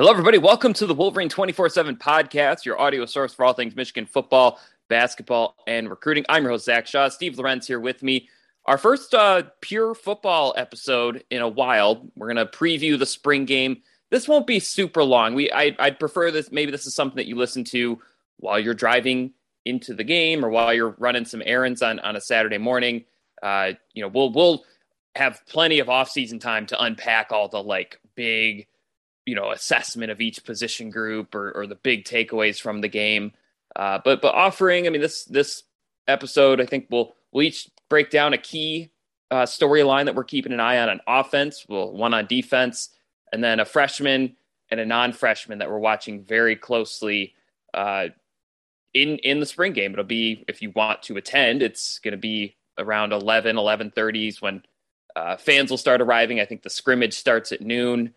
Hello, everybody. Welcome to the Wolverine 24 7 podcast, your audio source for all things Michigan football, basketball, and recruiting. I'm your host, Zach Shaw. Steve Lorenz here with me. Our first uh, pure football episode in a while. We're going to preview the spring game. This won't be super long. We I, I'd prefer this. Maybe this is something that you listen to while you're driving into the game or while you're running some errands on, on a Saturday morning. Uh, you know, we'll we'll have plenty of off-season time to unpack all the like big you know assessment of each position group or, or the big takeaways from the game. Uh, but but offering, I mean this this episode, I think we'll we'll each break down a key uh, storyline that we're keeping an eye on on offense, well one on defense, and then a freshman and a non-freshman that we're watching very closely uh, in in the spring game. It'll be if you want to attend, it's going to be around 11 11:30s when uh, fans will start arriving. I think the scrimmage starts at noon.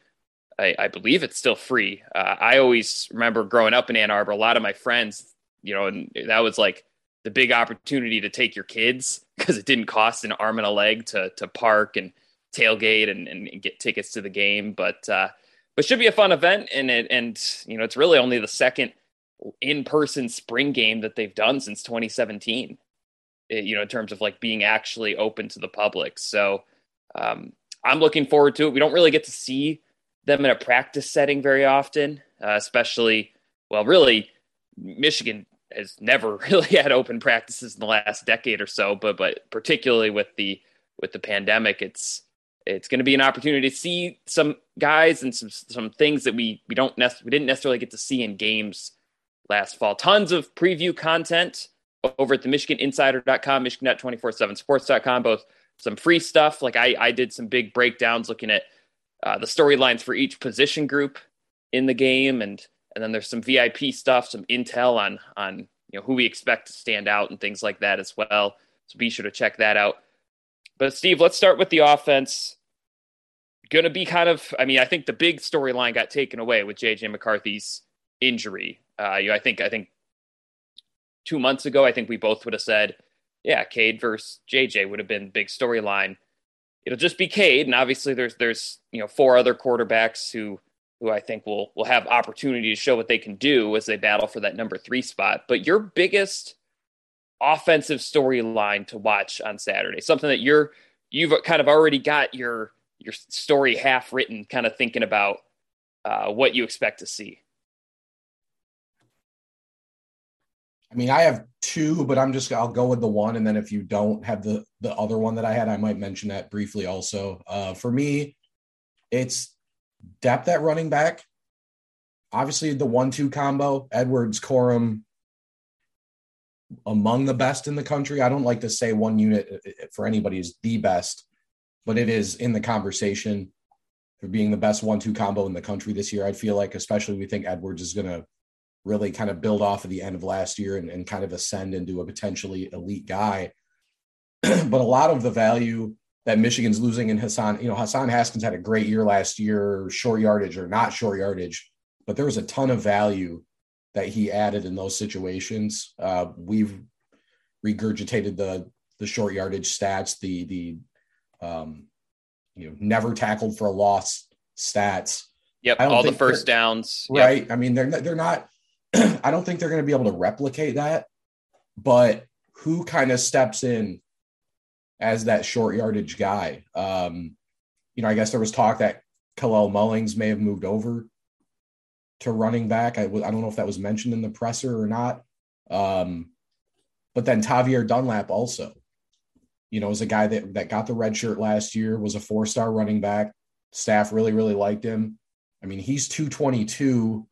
I, I believe it's still free. Uh, I always remember growing up in Ann Arbor, a lot of my friends, you know, and that was like the big opportunity to take your kids because it didn't cost an arm and a leg to to park and tailgate and, and get tickets to the game. But uh, but should be a fun event, and it and you know it's really only the second in person spring game that they've done since 2017. It, eh, you know, in terms of like being actually open to the public. So um, I'm looking forward to it. We don't really get to see them in a practice setting very often, uh, especially, well, really, Michigan has never really had open practices in the last decade or so, but but particularly with the with the pandemic, it's it's going to be an opportunity to see some guys and some some things that we we don't nec- we didn't necessarily get to see in games last fall. Tons of preview content over at the MichiganInsider.com, Michigan.247sports.com, both some free stuff. Like I, I did some big breakdowns looking at uh, the storylines for each position group in the game, and and then there's some VIP stuff, some intel on on you know who we expect to stand out and things like that as well. So be sure to check that out. But Steve, let's start with the offense. Going to be kind of, I mean, I think the big storyline got taken away with JJ McCarthy's injury. Uh, you know, I think, I think two months ago, I think we both would have said, yeah, Cade versus JJ would have been big storyline it'll just be Cade, and obviously there's there's you know four other quarterbacks who who I think will will have opportunity to show what they can do as they battle for that number three spot. But your biggest offensive storyline to watch on Saturday, something that you're you've kind of already got your your story half written, kind of thinking about uh, what you expect to see. I mean, I have two, but I'm just I'll go with the one, and then if you don't have the the other one that I had, I might mention that briefly also. Uh, for me, it's depth at running back. Obviously, the one-two combo, Edwards, Corum, among the best in the country. I don't like to say one unit uh, uh, for anybody is the best, but it is in the conversation for being the best one-two combo in the country this year. I feel like, especially we think Edwards is going to really kind of build off of the end of last year and, and kind of ascend into a potentially elite guy. but a lot of the value that Michigan's losing in Hassan, you know, Hassan Haskins had a great year last year, short yardage or not short yardage, but there was a ton of value that he added in those situations. Uh, we've regurgitated the the short yardage stats, the the um, you know never tackled for a loss stats. Yep, all the first downs. Right. Yep. I mean, they're they're not I don't think they're going to be able to replicate that. But who kind of steps in as that short yardage guy? Um, you know, I guess there was talk that Kalel Mullings may have moved over to running back. I, I don't know if that was mentioned in the presser or not. Um, but then Tavierre Dunlap also, you know, is a guy that, that got the red shirt last year, was a four star running back. Staff really, really liked him. I mean, he's 222.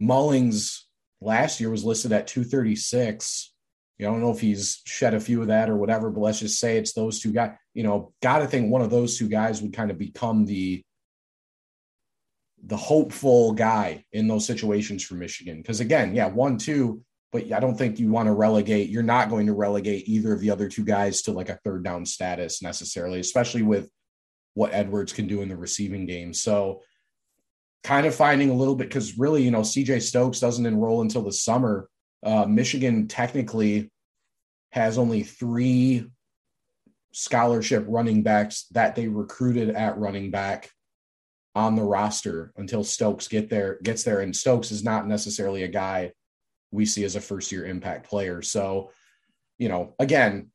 Mullings last year was listed at 236. You know, I don't know if he's shed a few of that or whatever, but let's just say it's those two guys. You know, got to think one of those two guys would kind of become the the hopeful guy in those situations for Michigan. Because again, yeah, one, two, but I don't think you want to relegate. You're not going to relegate either of the other two guys to like a third down status necessarily, especially with what Edwards can do in the receiving game. So, kind of finding a little bit because really, you know, CJ Stokes doesn't enroll until the summer. Uh, Michigan technically has only three scholarship running backs that they recruited at running back on the roster until Stokes get there gets there and Stokes is not necessarily a guy we see as a first year impact player. So, you know, again,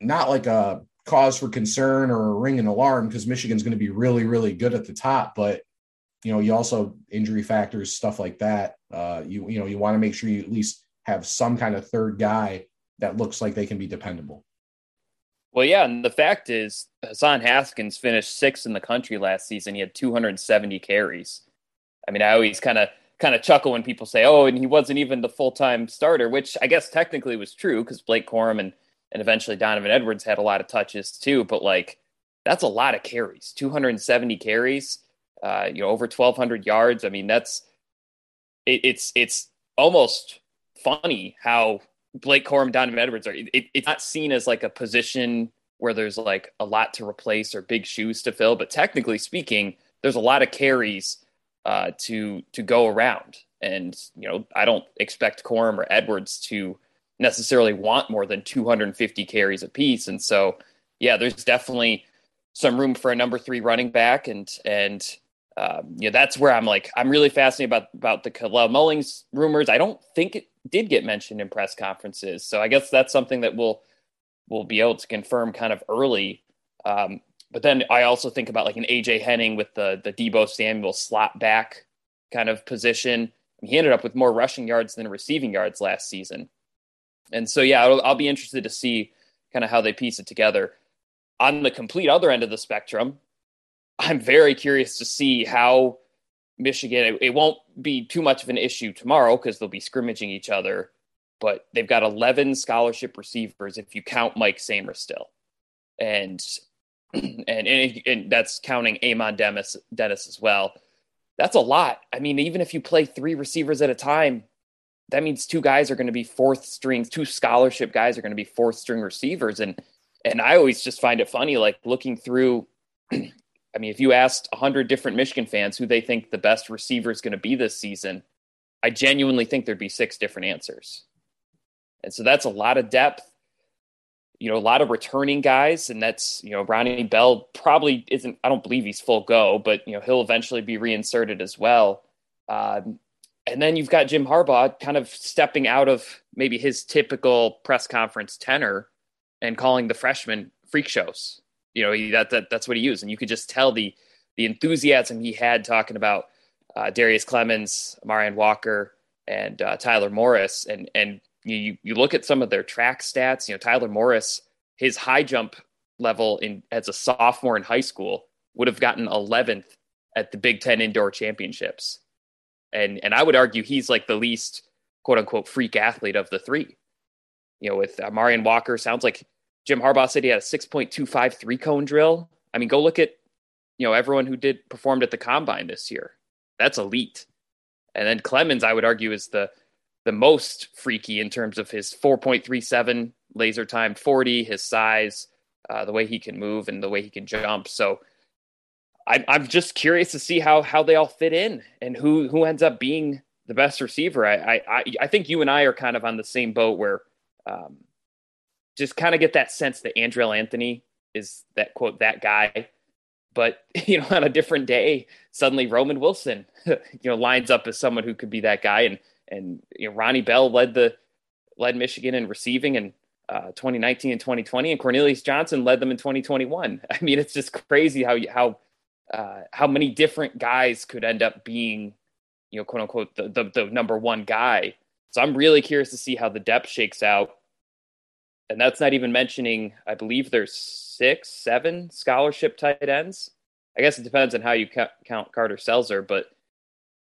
not like a cause for concern or a ring an alarm because Michigan's going to be really, really good at the top. But, you know, you also injury factors, stuff like that. Uh, you, you know, you want to make sure you at least have some kind of third guy that looks like they can be dependable. Well, yeah, and the fact is, Hassan Haskins finished sixth in the country last season. He had 270 carries. I mean, I always kind of kind of chuckle when people say, "Oh, and he wasn't even the full time starter," which I guess technically was true because Blake Corum and and eventually Donovan Edwards had a lot of touches too. But like, that's a lot of carries, 270 carries, uh, you know, over 1,200 yards. I mean, that's it, it's it's almost funny how Blake Corum, Donovan Edwards are. It, it's not seen as like a position where there's like a lot to replace or big shoes to fill, but technically speaking, there's a lot of carries uh, to to go around. And you know, I don't expect Corum or Edwards to necessarily want more than 250 carries apiece. And so, yeah, there's definitely some room for a number three running back, and and um, you know that's where I'm like I'm really fascinated about about the Kalel Mullings rumors. I don't think it did get mentioned in press conferences, so I guess that's something that we'll we'll be able to confirm kind of early. Um, but then I also think about like an AJ Henning with the the Deebo Samuel slot back kind of position. He ended up with more rushing yards than receiving yards last season. And so, yeah, I'll, I'll be interested to see kind of how they piece it together. On the complete other end of the spectrum, I'm very curious to see how Michigan, it, it won't be too much of an issue tomorrow because they'll be scrimmaging each other, but they've got 11 scholarship receivers if you count Mike Sainristil still. And and, and, and that's counting Amon Dennis, Dennis as well. That's a lot. I mean, even if you play three receivers at a time, that means two guys are going to be fourth strings, two scholarship guys are going to be fourth string receivers. And and I always just find it funny, like looking through. I mean, if you asked hundred different Michigan fans who they think the best receiver is going to be this season, I genuinely think there'd be six different answers. And so that's a lot of depth you know, a lot of returning guys, and that's you know Ronnie Bell probably isn't. I don't believe he's full go, but you know he'll eventually be reinserted as well. Um, and then you've got Jim Harbaugh kind of stepping out of maybe his typical press conference tenor and calling the freshmen freak shows. You know, he, that, that that's what he used, and you could just tell the the enthusiasm he had talking about uh, Darrius Clemons, Amorion Walker, and uh, Tyler Morris, and and you you look at some of their track stats. You know, Tyler Morris, his high jump level in as a sophomore in high school would have gotten 11th at the Big Ten Indoor Championships, and and I would argue he's like the least quote unquote freak athlete of the three. You know, with uh, Amorion Walker, sounds like Jim Harbaugh said he had a 6.25 three cone drill. I mean, go look at you know everyone who did performed at the combine this year. That's elite. And then Clemons, I would argue, is the the most freaky in terms of his 4.37 laser time 40, his size, uh, the way he can move, and the way he can jump. So I, I'm just curious to see how how they all fit in and who who ends up being the best receiver. I I I think you and I are kind of on the same boat where um, just kind of get that sense that Andrel Anthony is that quote that guy. But you know, on a different day, suddenly Roman Wilson, you know, lines up as someone who could be that guy. And and you know Ronnie Bell led the led Michigan in receiving in uh, 2019 and 2020, and Cornelius Johnson led them in 2021. I mean, it's just crazy how how uh, how many different guys could end up being, you know, quote unquote, the, the the number one guy. So I'm really curious to see how the depth shakes out. And that's not even mentioning, I believe there's six, seven scholarship tight ends. I guess it depends on how you count Carter Selzer, but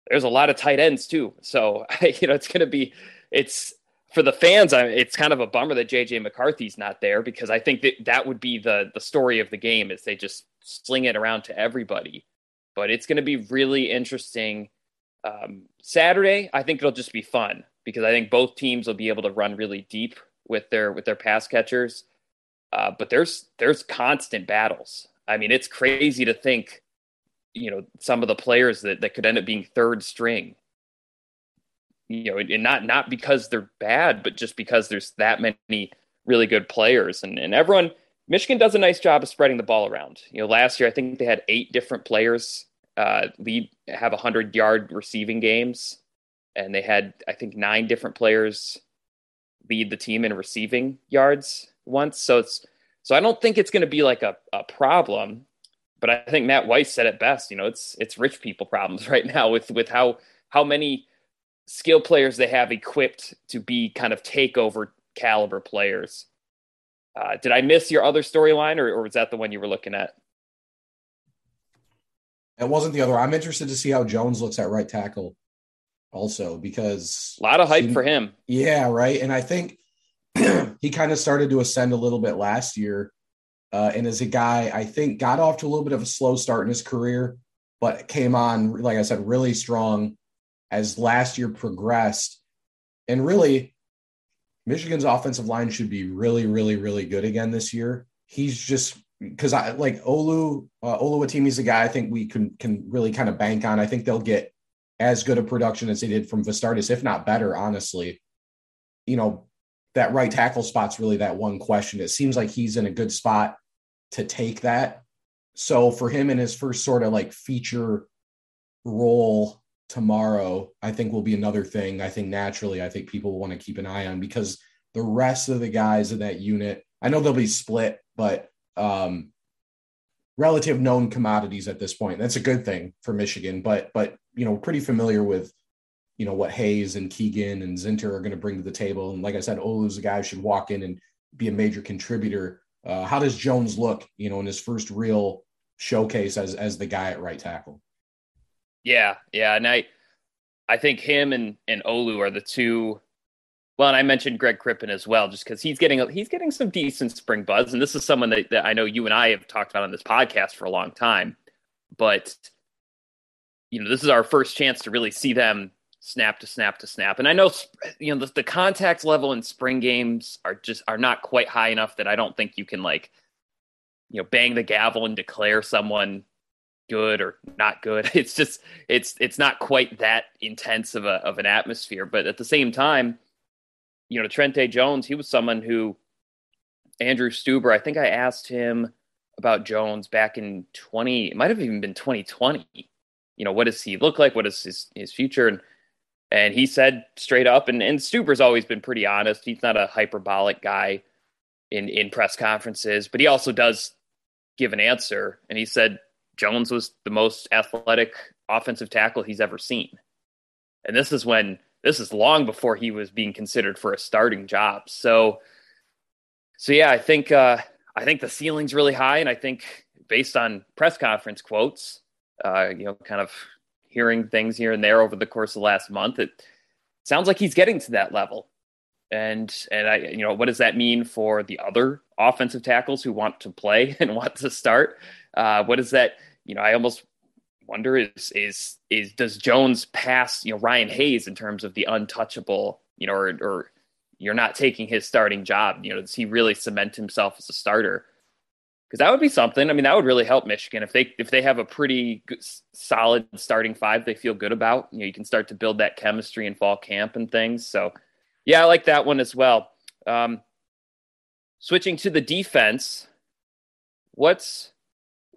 there's a lot of tight ends too. So you know, it's going to be it's for the fans. I, it's kind of a bummer that JJ McCarthy's not there because I think that that would be the the story of the game is they just sling it around to everybody. but it's going to be really interesting. Um, Saturday, I think it'll just be fun because I think both teams will be able to run really deep with their with their pass catchers. Uh, but there's there's constant battles. I mean, it's crazy to think, you know, some of the players that, that could end up being third string. You know, and not not because they're bad, but just because there's that many really good players, and and everyone. Michigan does a nice job of spreading the ball around. You know, last year I think they had eight different players uh, lead have hundred yard receiving games, and they had I think nine different players lead the team in receiving yards once. So it's so I don't think it's going to be like a, a problem. But I think Matt Weiss said it best. You know, it's it's rich people problems right now with with how how many skill players they have equipped to be kind of takeover caliber players. Uh, did I miss your other storyline, or, or was that the one you were looking at? It wasn't the other. I'm interested to see how Jones looks at right tackle also because a lot of hype for him. Yeah, right. And I think he kind of started to ascend a little bit last year. Uh, and as a guy, I think got off to a little bit of a slow start in his career, but came on, like I said, really strong as last year progressed. And really, Michigan's offensive line should be really, really, really good again this year. He's just because I like Olu uh, Oluwatimi's a guy I think we can can really kind of bank on. I think they'll get as good a production as they did from Vastardis, if not better, honestly. You know, that right tackle spot's really that one question. It seems like he's in a good spot to take that. So for him in his first sort of like feature role tomorrow, I think will be another thing. I think naturally, I think people want to keep an eye on because the rest of the guys in that unit, I know they'll be split, but um, relative known commodities at this point. That's a good thing for Michigan, but but you know, pretty familiar with you know what Hayes and Keegan and Zinter are going to bring to the table. And like I said, Olu's a guy who should walk in and be a major contributor. Uh, how does Jones look, you know, in his first real showcase as as the guy at right tackle? Yeah, yeah, and I I think him and and Olu are the two well, and I mentioned Greg Crippen as well, just because he's getting he's getting some decent spring buzz, and this is someone that, that I know you and I have talked about on this podcast for a long time. But you know, this is our first chance to really see them snap to snap to snap. And I know you know the, the contact level in spring games are just are not quite high enough that I don't think you can like you know bang the gavel and declare someone good or not good. It's just it's it's not quite that intense of a of an atmosphere. But at the same time you know, Trente Jones, he was someone who Andrew Stueber, I think I asked him about Jones back in 20, it might have even been 2020. You know, what does he look like? What is his, his future? And, and he said straight up, and, and Stueber's always been pretty honest. He's not a hyperbolic guy in, in press conferences, but he also does give an answer. And he said Jones was the most athletic offensive tackle he's ever seen. And this is when this is long before he was being considered for a starting job. So, so yeah, I think uh, I think the ceiling's really high, and I think based on press conference quotes, uh, you know, kind of hearing things here and there over the course of the last month, it sounds like he's getting to that level. And and I, you know, what does that mean for the other offensive tackles who want to play and want to start? Uh, what is that? You know, I almost wonder is is is does Jones pass you know Ryan Hayes in terms of the untouchable you know or, or you're not taking his starting job? You know does he really cement himself as a starter? Because that would be something. I mean that would really help Michigan. If they if they have a pretty good, solid starting five they feel good about you know you can start to build that chemistry in fall camp and things. So yeah I like that one as well. Um, switching to the defense what's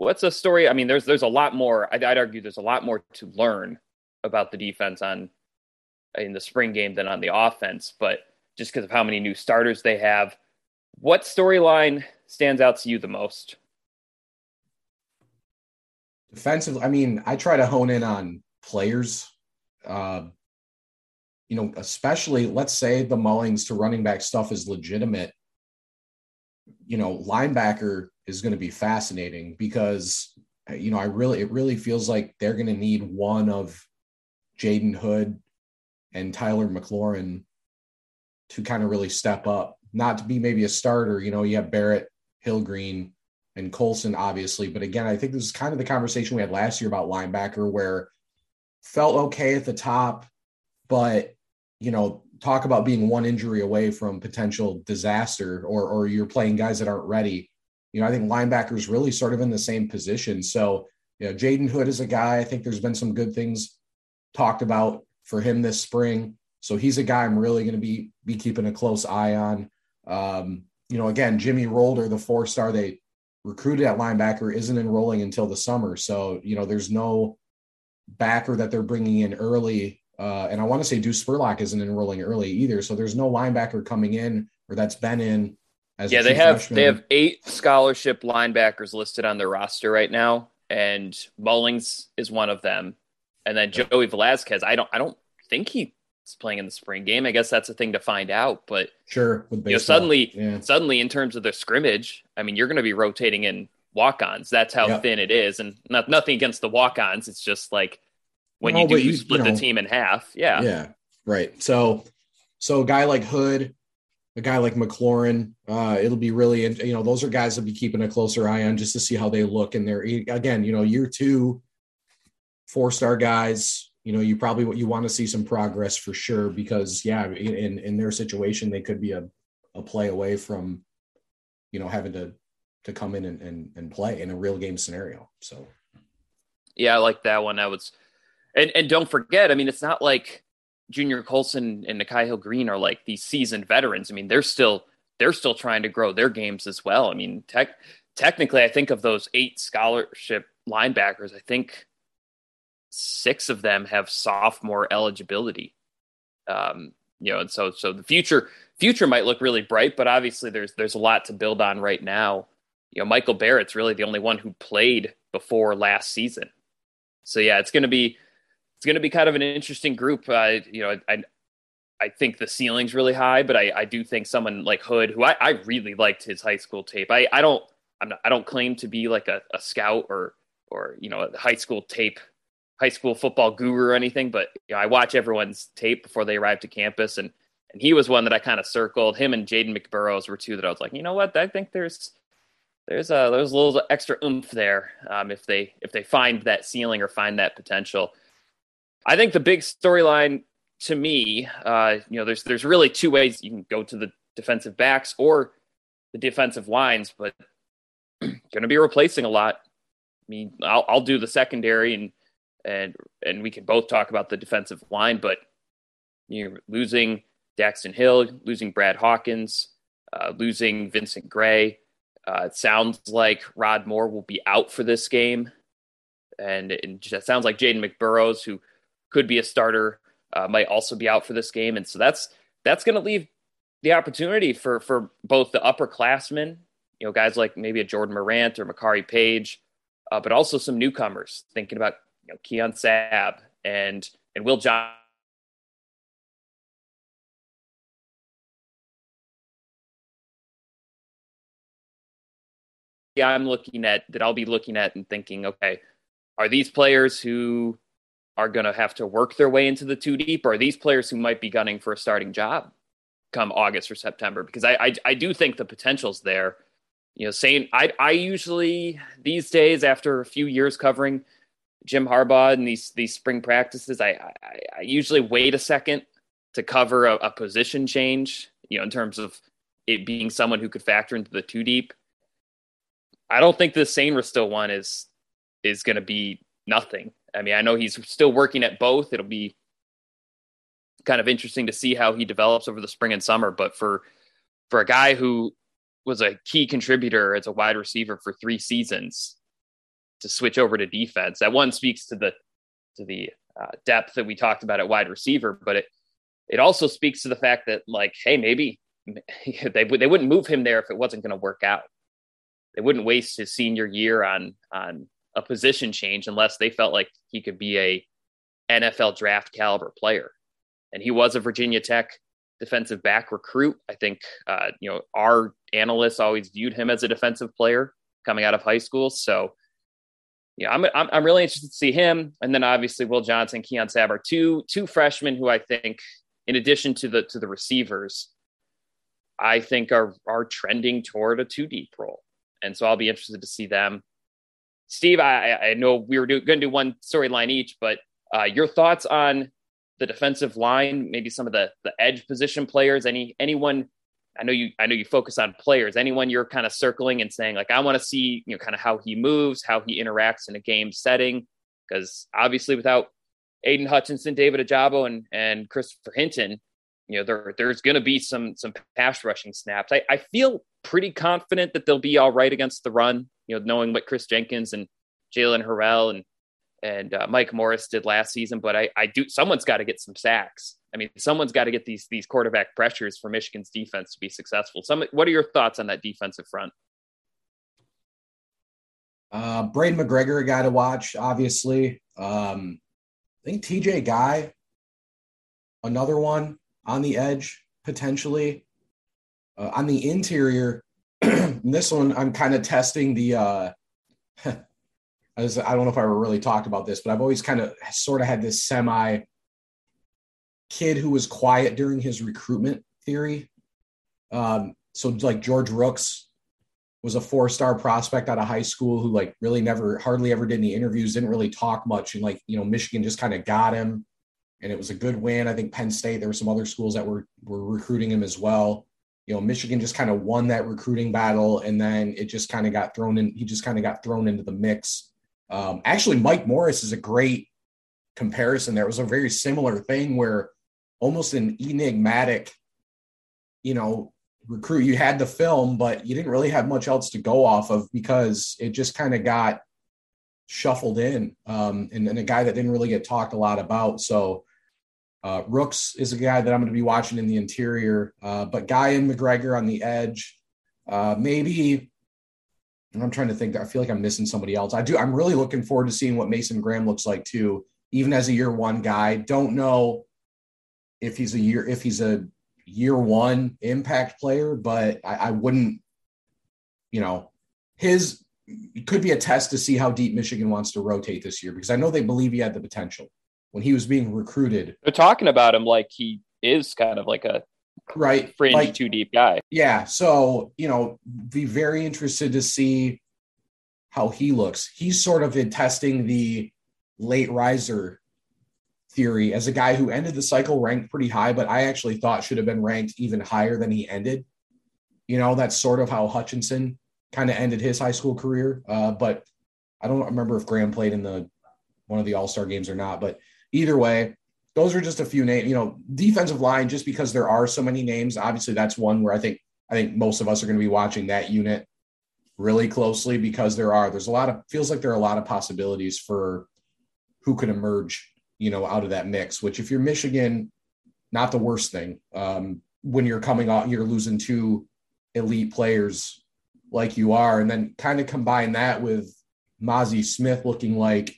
what's a story? I mean, there's there's a lot more. I'd, I'd argue there's a lot more to learn about the defense on in the spring game than on the offense, but just because of how many new starters they have, what storyline stands out to you the most? Defensive, I mean, I try to hone in on players. Uh, you know, especially let's say the Mullings to running back stuff is legitimate. You know, linebacker is going to be fascinating because uh, you know I really it really feels like they're going to need one of Jaydon Hood and Tyler McLaurin to kind of really step up, not to be maybe a starter. You know, you have Barrett, Hill-Green, and Colson, obviously. But again, I think this is kind of the conversation we had last year about linebacker, where felt okay at the top, but you know, talk about being one injury away from potential disaster, or or you're playing guys that aren't ready. You know, I think linebackers really sort of in the same position. So, you know, Jaydon Hood is a guy. I think there's been some good things talked about for him this spring. So he's a guy I'm really going to be be keeping a close eye on. Um, you know, again, Jimmy Rolder, the four star they recruited at linebacker, isn't enrolling until the summer. So, you know, there's no backer that they're bringing in early. Uh, and I want to say Deuce Spurlock isn't enrolling early either. So there's no linebacker coming in or that's been in yeah, they have freshman. they have eight scholarship linebackers listed on their roster right now, and Mullings is one of them. And then Joey Velazquez, I don't I don't think he's playing in the spring game. I guess that's a thing to find out. But sure, you know, suddenly, yeah. suddenly in terms of the scrimmage, I mean, you're going to be rotating in walk-ons. That's how yep. thin it is, and not nothing against the walk-ons. It's just like when no, you do, you, you split you know, the team in half. Yeah, yeah, right. So, so a guy like Hood, a guy like McLaurin, uh, it'll be really, you know, those are guys that will be keeping a closer eye on just to see how they look. And they're again, you know, year two, four-star guys you know, you probably you want to see some progress for sure because yeah, in in their situation, they could be a a play away from, you know, having to to come in and and, and play in a real game scenario. So, yeah, I like that one. I was, and and don't forget, I mean, it's not like Junior Colson and Nikhai Hill-Green are like these seasoned veterans. I mean, they're still they're still trying to grow their games as well. I mean, tech, technically, I think of those eight scholarship linebackers, I think six of them have sophomore eligibility. Um, you know, and so so the future future might look really bright, but obviously there's there's a lot to build on right now. You know, Michael Barrett's really the only one who played before last season. So yeah, it's going to be it's going to be kind of an interesting group. Uh, you know, I I think the ceiling's really high, but I I do think someone like Hood, who I, I really liked his high school tape. I I don't I'm not I don't claim to be like a, a scout or or you know a high school tape high school football guru or anything, but you know, I watch everyone's tape before they arrive to campus, and and he was one that I kind of circled. Him and Jaden McBurrows were two that I was like, you know what, I think there's there's a there's a little extra oomph there um, if they if they find that ceiling or find that potential. I think the big storyline to me, uh, you know, there's there's really two ways you can go to the defensive backs or the defensive lines, but going to be replacing a lot. I mean, I'll, I'll do the secondary and and and we can both talk about the defensive line, but you're losing Daxton Hill, losing Brad Hawkins, uh, losing Vincent Gray. Uh, it sounds like Rod Moore will be out for this game, and it sounds like Jaden McBurrows, who could be a starter, uh, might also be out for this game, and so that's that's going to leave the opportunity for for both the upperclassmen, you know, guys like maybe a Jordan Morant or Makari Page, uh, but also some newcomers. Thinking about you know, Keon Sabb and and Will John. Yeah, I'm looking at that. I'll be looking at and thinking, okay, are these players who are going to have to work their way into the two deep, or are these players who might be gunning for a starting job come August or September? Because I I, I do think the potential's there. You know, saying I I usually these days after a few years covering Jim Harbaugh and these these spring practices, I, I, I usually wait a second to cover a, a, position change. You know, in terms of it being someone who could factor into the two deep. I don't think the Sainristil one is is going to be nothing. I mean, I know he's still working at both. It'll be kind of interesting to see how he develops over the spring and summer. But for for a guy who was a key contributor as a wide receiver for three seasons, to switch over to defense. That one speaks to the to the uh, depth that we talked about at wide receiver, but it it also speaks to the fact that like, hey, maybe they they wouldn't move him there if it wasn't going to work out. They wouldn't waste his senior year on on a position change unless they felt like he could be a NFL draft caliber player. And he was a Virginia Tech defensive back recruit. I think uh, you know our analysts always viewed him as a defensive player coming out of high school. So yeah, I'm, I'm, I'm really interested to see him, and then obviously Will Johnson, Keon Sabb are two two freshmen who I think, in addition to the to the receivers, I think are are trending toward a two deep role. and so I'll be interested to see them. Steve, I, I know we were going to do one storyline each, but uh, your thoughts on the defensive line, maybe some of the the edge position players, any anyone I know you I know you focus on players. Anyone you're kind of circling and saying like I want to see, you know, kind of how he moves, how he interacts in a game setting because obviously without Aiden Hutchinson, David Ojabo, and and Christopher Hinton, you know, there there's going to be some some pass rushing snaps. I I feel pretty confident that they'll be all right against the run, you know, knowing what Chris Jenkins and Jaylen Harrell and and uh, Mike Morris did last season. But I, I do someone's got to get some sacks. I mean, someone's got to get these these quarterback pressures for Michigan's defense to be successful. Some, what are your thoughts on that defensive front? Uh, Braiden McGregor, a guy to watch, obviously. Um, I think TJ Guy, another one on the edge potentially. Uh, on the interior, this one I'm kind of testing the uh, as I don't know if I ever really talked about this, but I've always kind of sort of had this semi kid who was quiet during his recruitment theory. Um, so like George Rooks was a four star prospect out of high school who like really never hardly ever did any interviews, didn't really talk much, and like you know Michigan just kind of got him, and it was a good win. I think Penn State there were some other schools that were were recruiting him as well. You know, Michigan just kind of won that recruiting battle, and then it just kind of got thrown in. He just kind of got thrown into the mix um, actually, Mike Morris is a great comparison. There was a very similar thing where almost an enigmatic, you know, recruit. You had the film, but you didn't really have much else to go off of because it just kind of got shuffled in, um, and, a guy that didn't really get talked a lot about. So uh, Rooks is a guy that I'm going to be watching in the interior, uh, but Guy and McGregor on the edge. Uh, maybe I'm trying to think. I feel like I'm missing somebody else. I do. I'm really looking forward to seeing what Mason Graham looks like too, even as a year one guy. Don't know if he's a year if he's a year one impact player, but I, I wouldn't. You know, his could be a test to see how deep Michigan wants to rotate this year because I know they believe he had the potential when he was being recruited. They're talking about him like he is kind of like a right fringe like, too deep guy. yeah so you know be very interested to see how he looks. He's sort of in testing the late riser theory as a guy who ended the cycle ranked pretty high but i actually thought should have been ranked even higher than he ended. You know that's sort of how hutchinson kind of ended his high school career uh, but i don't remember if graham played in the one of the all-star games or not but either way those are just a few names. You know, defensive line, just because there are so many names, obviously that's one where I think I think most of us are going to be watching that unit really closely because there are there's a lot of feels like there are a lot of possibilities for who could emerge, you know, out of that mix. Which if you're Michigan, not the worst thing. Um, when you're coming off, you're losing two elite players like you are, and then kind of combine that with Mazi Smith looking like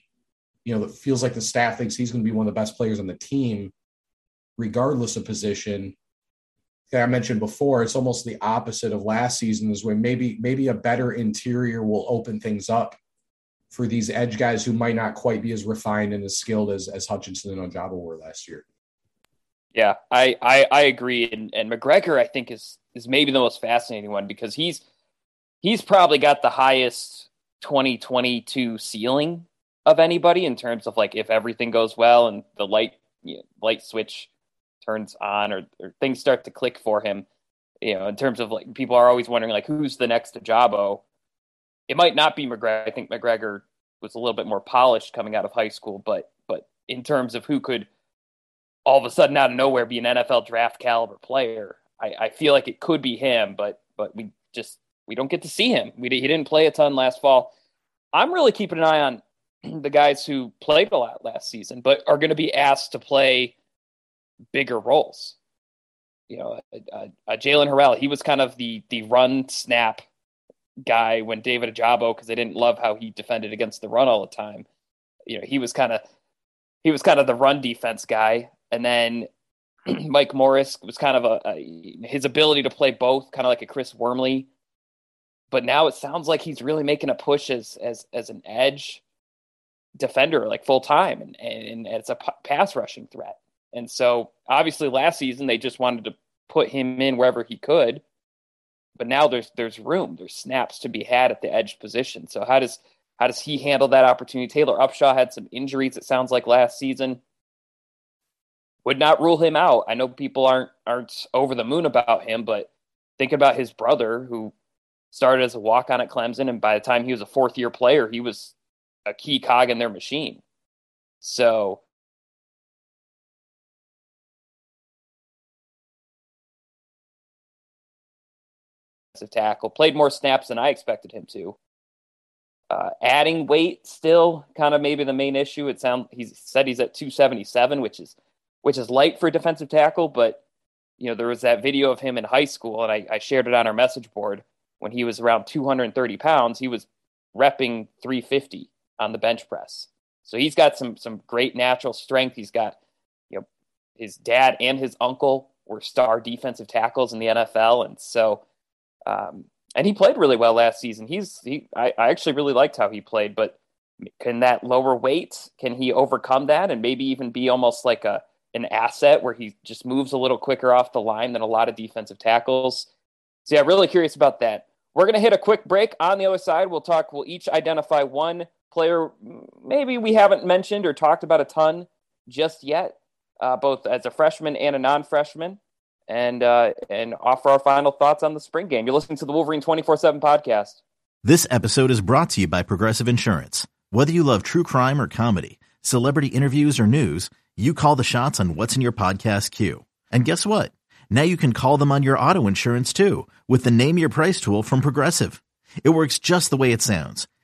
you know, it feels like the staff thinks he's going to be one of the best players on the team, regardless of position. That I mentioned before, it's almost the opposite of last season, is where maybe maybe a better interior will open things up for these edge guys who might not quite be as refined and as skilled as as Hutchinson and Ojabo were last year. Yeah, I, I I agree, and and McGregor I think is is maybe the most fascinating one because he's he's probably got the highest 2022 ceiling of anybody in terms of like if everything goes well and the light you know, light switch turns on or, or, things start to click for him. You know, in terms of like people are always wondering like who's the next Ojabo. It might not be McGregor. I think McGregor was a little bit more polished coming out of high school, but but in terms of who could all of a sudden out of nowhere be an NFL draft caliber player, I, I feel like it could be him, but but we just we don't get to see him. We he didn't play a ton last fall. I'm really keeping an eye on the guys who played a lot last season, but are going to be asked to play bigger roles. You know, uh, uh, Jaylen Harrell, he was kind of the the run snap guy when David Ojabo, because they didn't love how he defended against the run all the time. You know, he was kind of he was kind of the run defense guy, and then Mike Morris was kind of a, a his ability to play both, kind of like a Chris Wormley. But now it sounds like he's really making a push as as as an edge defender like full time and, and it's a p- pass rushing threat. And so obviously last season they just wanted to put him in wherever he could. but now there's there's room, there's snaps to be had at the edge position. So how does how does he handle that opportunity? Taylor Upshaw had some injuries, it sounds like last season. Would not rule him out. I know people aren't aren't over the moon about him, but think about his brother who started as a walk on at Clemson, and by the time he was a fourth year player, he was a key cog in their machine. So tackle played more snaps than I expected him to. Uh, adding weight still kind of maybe the main issue. It sounds he said he's at 277, which is which is light for a defensive tackle, but you know there was that video of him in high school, and I, I shared it on our message board when he was around 230 pounds. He was repping 350 on the bench press. So he's got some some great natural strength. He's got you know his dad and his uncle were star defensive tackles in the NFL, and so um, and he played really well last season. He's he I, I actually really liked how he played, but can that lower weight can he overcome that and maybe even be almost like a an asset where he just moves a little quicker off the line than a lot of defensive tackles. So yeah, really curious about that. We're gonna hit a quick break. On the other side, we'll talk. We'll each identify one player maybe we haven't mentioned or talked about a ton just yet, uh, both as a freshman and a non-freshman, and uh, and offer our final thoughts on the spring game. You're listening to the Wolverine 24/7 podcast. This episode is brought to you by Progressive Insurance. Whether you love true crime or comedy, celebrity interviews or news, you call the shots on what's in your podcast queue. And guess what? Now you can call them on your auto insurance too with the Name Your Price tool from Progressive. It works just the way it sounds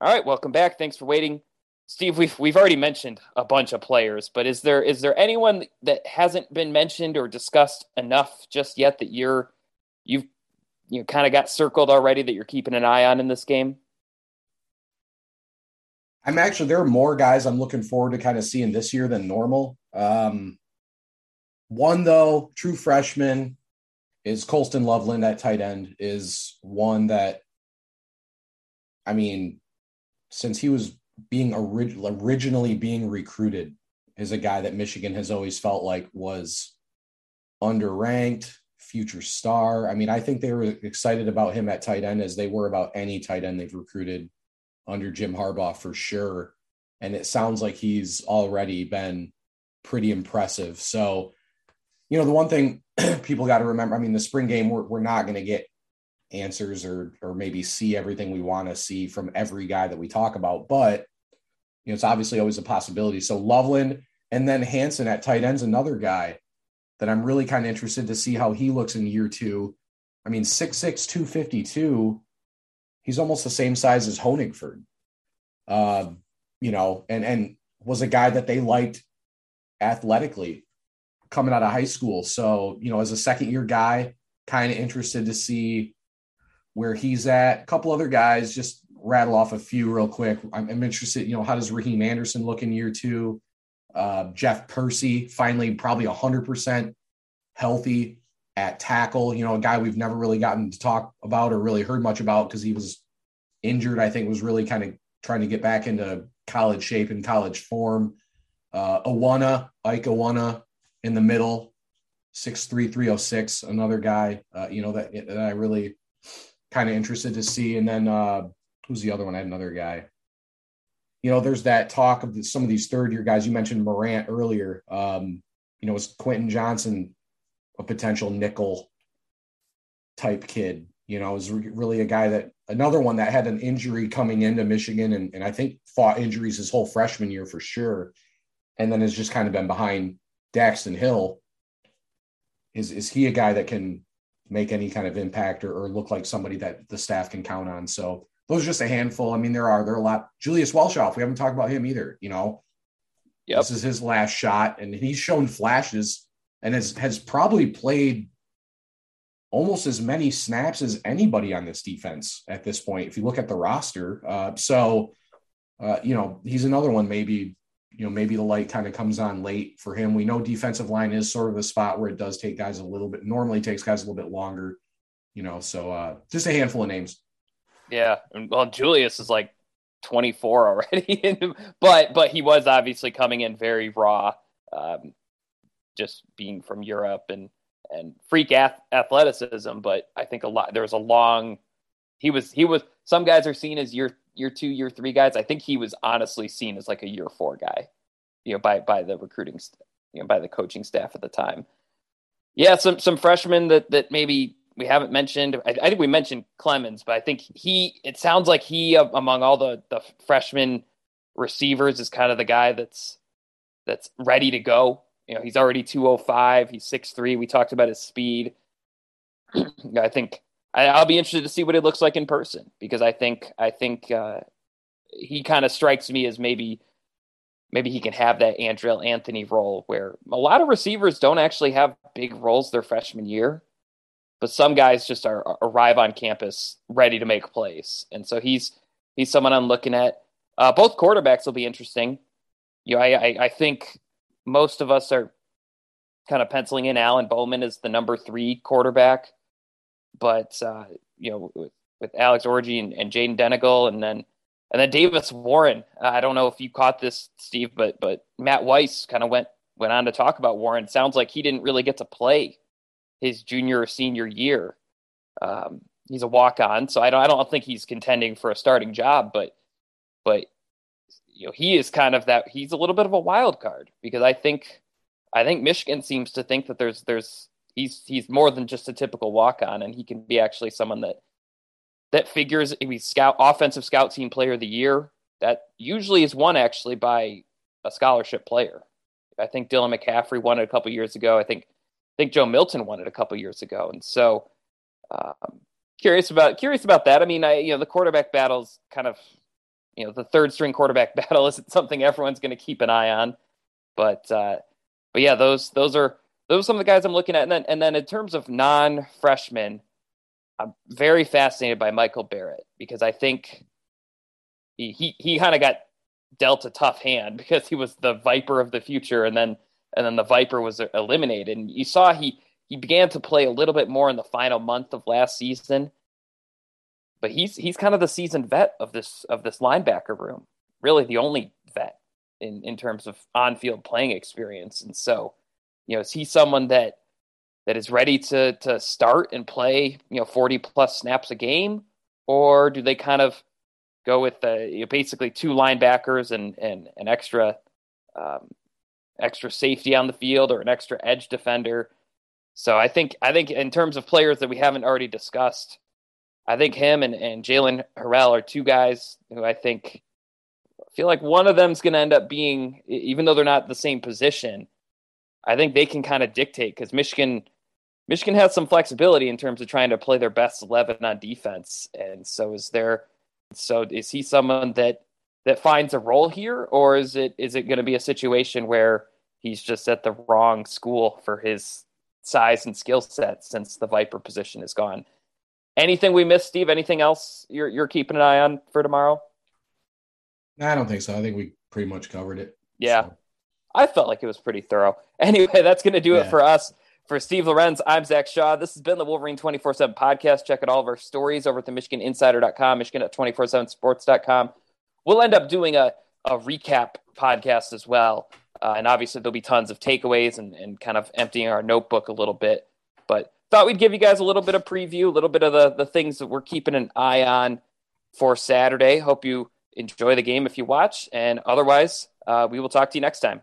All right, welcome back. Thanks for waiting. Steve, we've we've already mentioned a bunch of players, but is there is there anyone that hasn't been mentioned or discussed enough just yet that you're you've you know, kind of got circled already that you're keeping an eye on in this game? I'm actually there are more guys I'm looking forward to kind of seeing this year than normal. Um, one though, true freshman is Colston Loveland at tight end is one that I mean since he was being orig- originally being recruited is a guy that Michigan has always felt like was underranked, future star. I mean, I think they were excited about him at tight end as they were about any tight end they've recruited under Jim Harbaugh for sure. And it sounds like he's already been pretty impressive. So, you know, the one thing people got to remember, I mean, the spring game, we're, we're not going to get answers or or maybe see everything we want to see from every guy that we talk about. But you know, it's obviously always a possibility. So Loveland and then Hansen at tight end's another guy that I'm really kind of interested to see how he looks in year two. I mean, 6'6, 252, he's almost the same size as Honigford. Uh, you know, and and was a guy that they liked athletically coming out of high school. So, you know, as a second year guy, kind of interested to see where he's at. A couple other guys, just rattle off a few real quick. I'm, I'm interested, you know, how does Raheem Anderson look in year two? Uh, Jeff Persi, finally, probably 100% healthy at tackle. You know, a guy we've never really gotten to talk about or really heard much about because he was injured. I think was really kind of trying to get back into college shape and college form. Uh, Iwunnah, Ike Iwunnah in the middle, six three three oh six. Another guy, uh, you know that, that I really kind of interested to see. And then uh, who's the other one? I had another guy. You know, there's that talk of the, some of these third year guys. You mentioned Morant earlier. Um, you know, is Quinten Johnson a potential nickel type kid? You know, is really a guy that another one that had an injury coming into Michigan and, and I think fought injuries his whole freshman year for sure. And then has just kind of been behind Daxton Hill, is is he a guy that can make any kind of impact or, or look like somebody that the staff can count on? So those are just a handful. I mean, there are there are a lot. Julius Welschof, we haven't talked about him either. You know, yep. this is his last shot, and he's shown flashes and has has probably played almost as many snaps as anybody on this defense at this point. If you look at the roster, uh, so uh, you know he's another one. Maybe you know maybe the light kind of comes on late for him. We know defensive line is sort of a spot where it does take guys a little bit. Normally takes guys a little bit longer. You know, so uh, just a handful of names. Yeah, well, Julius is like 24 already, but but he was obviously coming in very raw, um, just being from Europe and and freak ath- athleticism. But I think a lot there was a long. He was he was. Some guys are seen as year year two, year three guys. I think he was honestly seen as like a year four guy, you know, by by the recruiting, you know, by the coaching staff at the time. Yeah, some some freshmen that that maybe we haven't mentioned. I, I, think we mentioned Clemons, but I think he. It sounds like he, uh, among all the the freshman receivers, is kind of the guy that's that's ready to go. You know, he's already 205. He's 6'3. We talked about his speed. I think I, will be interested to see what it looks like in person because I think I think uh, he kind of strikes me as maybe maybe he can have that Andrel Anthony role where a lot of receivers don't actually have big roles their freshman year but some guys just are, are, arrive on campus ready to make plays, and so he's he's someone I'm looking at. Uh, both quarterbacks will be interesting. You know, I, I, I think most of us are kind of penciling in Alan Bowman as the number three quarterback, but uh, you know, with, with Alex Orji and, and Jayden Denegal, and then and then Davis Warren. I don't know if you caught this, Steve, but but Matt Weiss kind of went went on to talk about Warren. Sounds like he didn't really get to play his junior or senior year. Um, he's a walk on, so I don't I don't think he's contending for a starting job, but but you know he is kind of that he's a little bit of a wild card because I think I think Michigan seems to think that there's there's he's he's more than just a typical walk on and he can be actually someone that that figures he's scout offensive scout team player of the year that usually is won actually by a scholarship player. I think Dylan McCaffrey won it a couple years ago. I think think Joe Milton won it a couple years ago, and so um, curious about curious about that. I mean, I you know the quarterback battle's kind of you know the third string quarterback battle isn't something everyone's going to keep an eye on, but uh, but yeah, those those are those are some of the guys I'm looking at, and then and then in terms of non freshmen, I'm very fascinated by Michael Barrett because I think he he, he kind of got dealt a tough hand because he was the viper of the future, and then and then the Viper was eliminated. And you saw he he began to play a little bit more in the final month of last season. But he's he's kind of the seasoned vet of this of this linebacker room. Really the only vet in, in terms of on field playing experience. And so, you know, is he someone that that is ready to to start and play, you know, 40 plus snaps a game? Or do they kind of go with the you know, basically two linebackers and and an extra um, extra safety on the field or an extra edge defender. So I think I think in terms of players that we haven't already discussed, I think him and, and Jaylen Harrell are two guys who I think feel like one of them's going to end up being, even though they're not the same position, I think they can kind of dictate because Michigan Michigan has some flexibility in terms of trying to play their best eleven on defense, and so is there. So is he someone that that finds a role here, or is it is it going to be a situation where he's just at the wrong school for his size and skill set since the Viper position is gone? Anything we missed, Steve? Anything else you're you're keeping an eye on for tomorrow? I don't think so. I think we pretty much covered it. Yeah. So. I felt like it was pretty thorough. Anyway, that's going to do yeah. it for us. For Steve Lorenz, I'm Zach Shaw. This has been the Wolverine 24 7 podcast. Check out all of our stories over at the MichiganInsider.com, Michigan at 24 7sports.com we'll end up doing a, a recap podcast as well. Uh, and obviously, there'll be tons of takeaways and, and kind of emptying our notebook a little bit. But thought we'd give you guys a little bit of preview, a little bit of the, the things that we're keeping an eye on for Saturday. Hope you enjoy the game if you watch. And otherwise, uh, we will talk to you next time.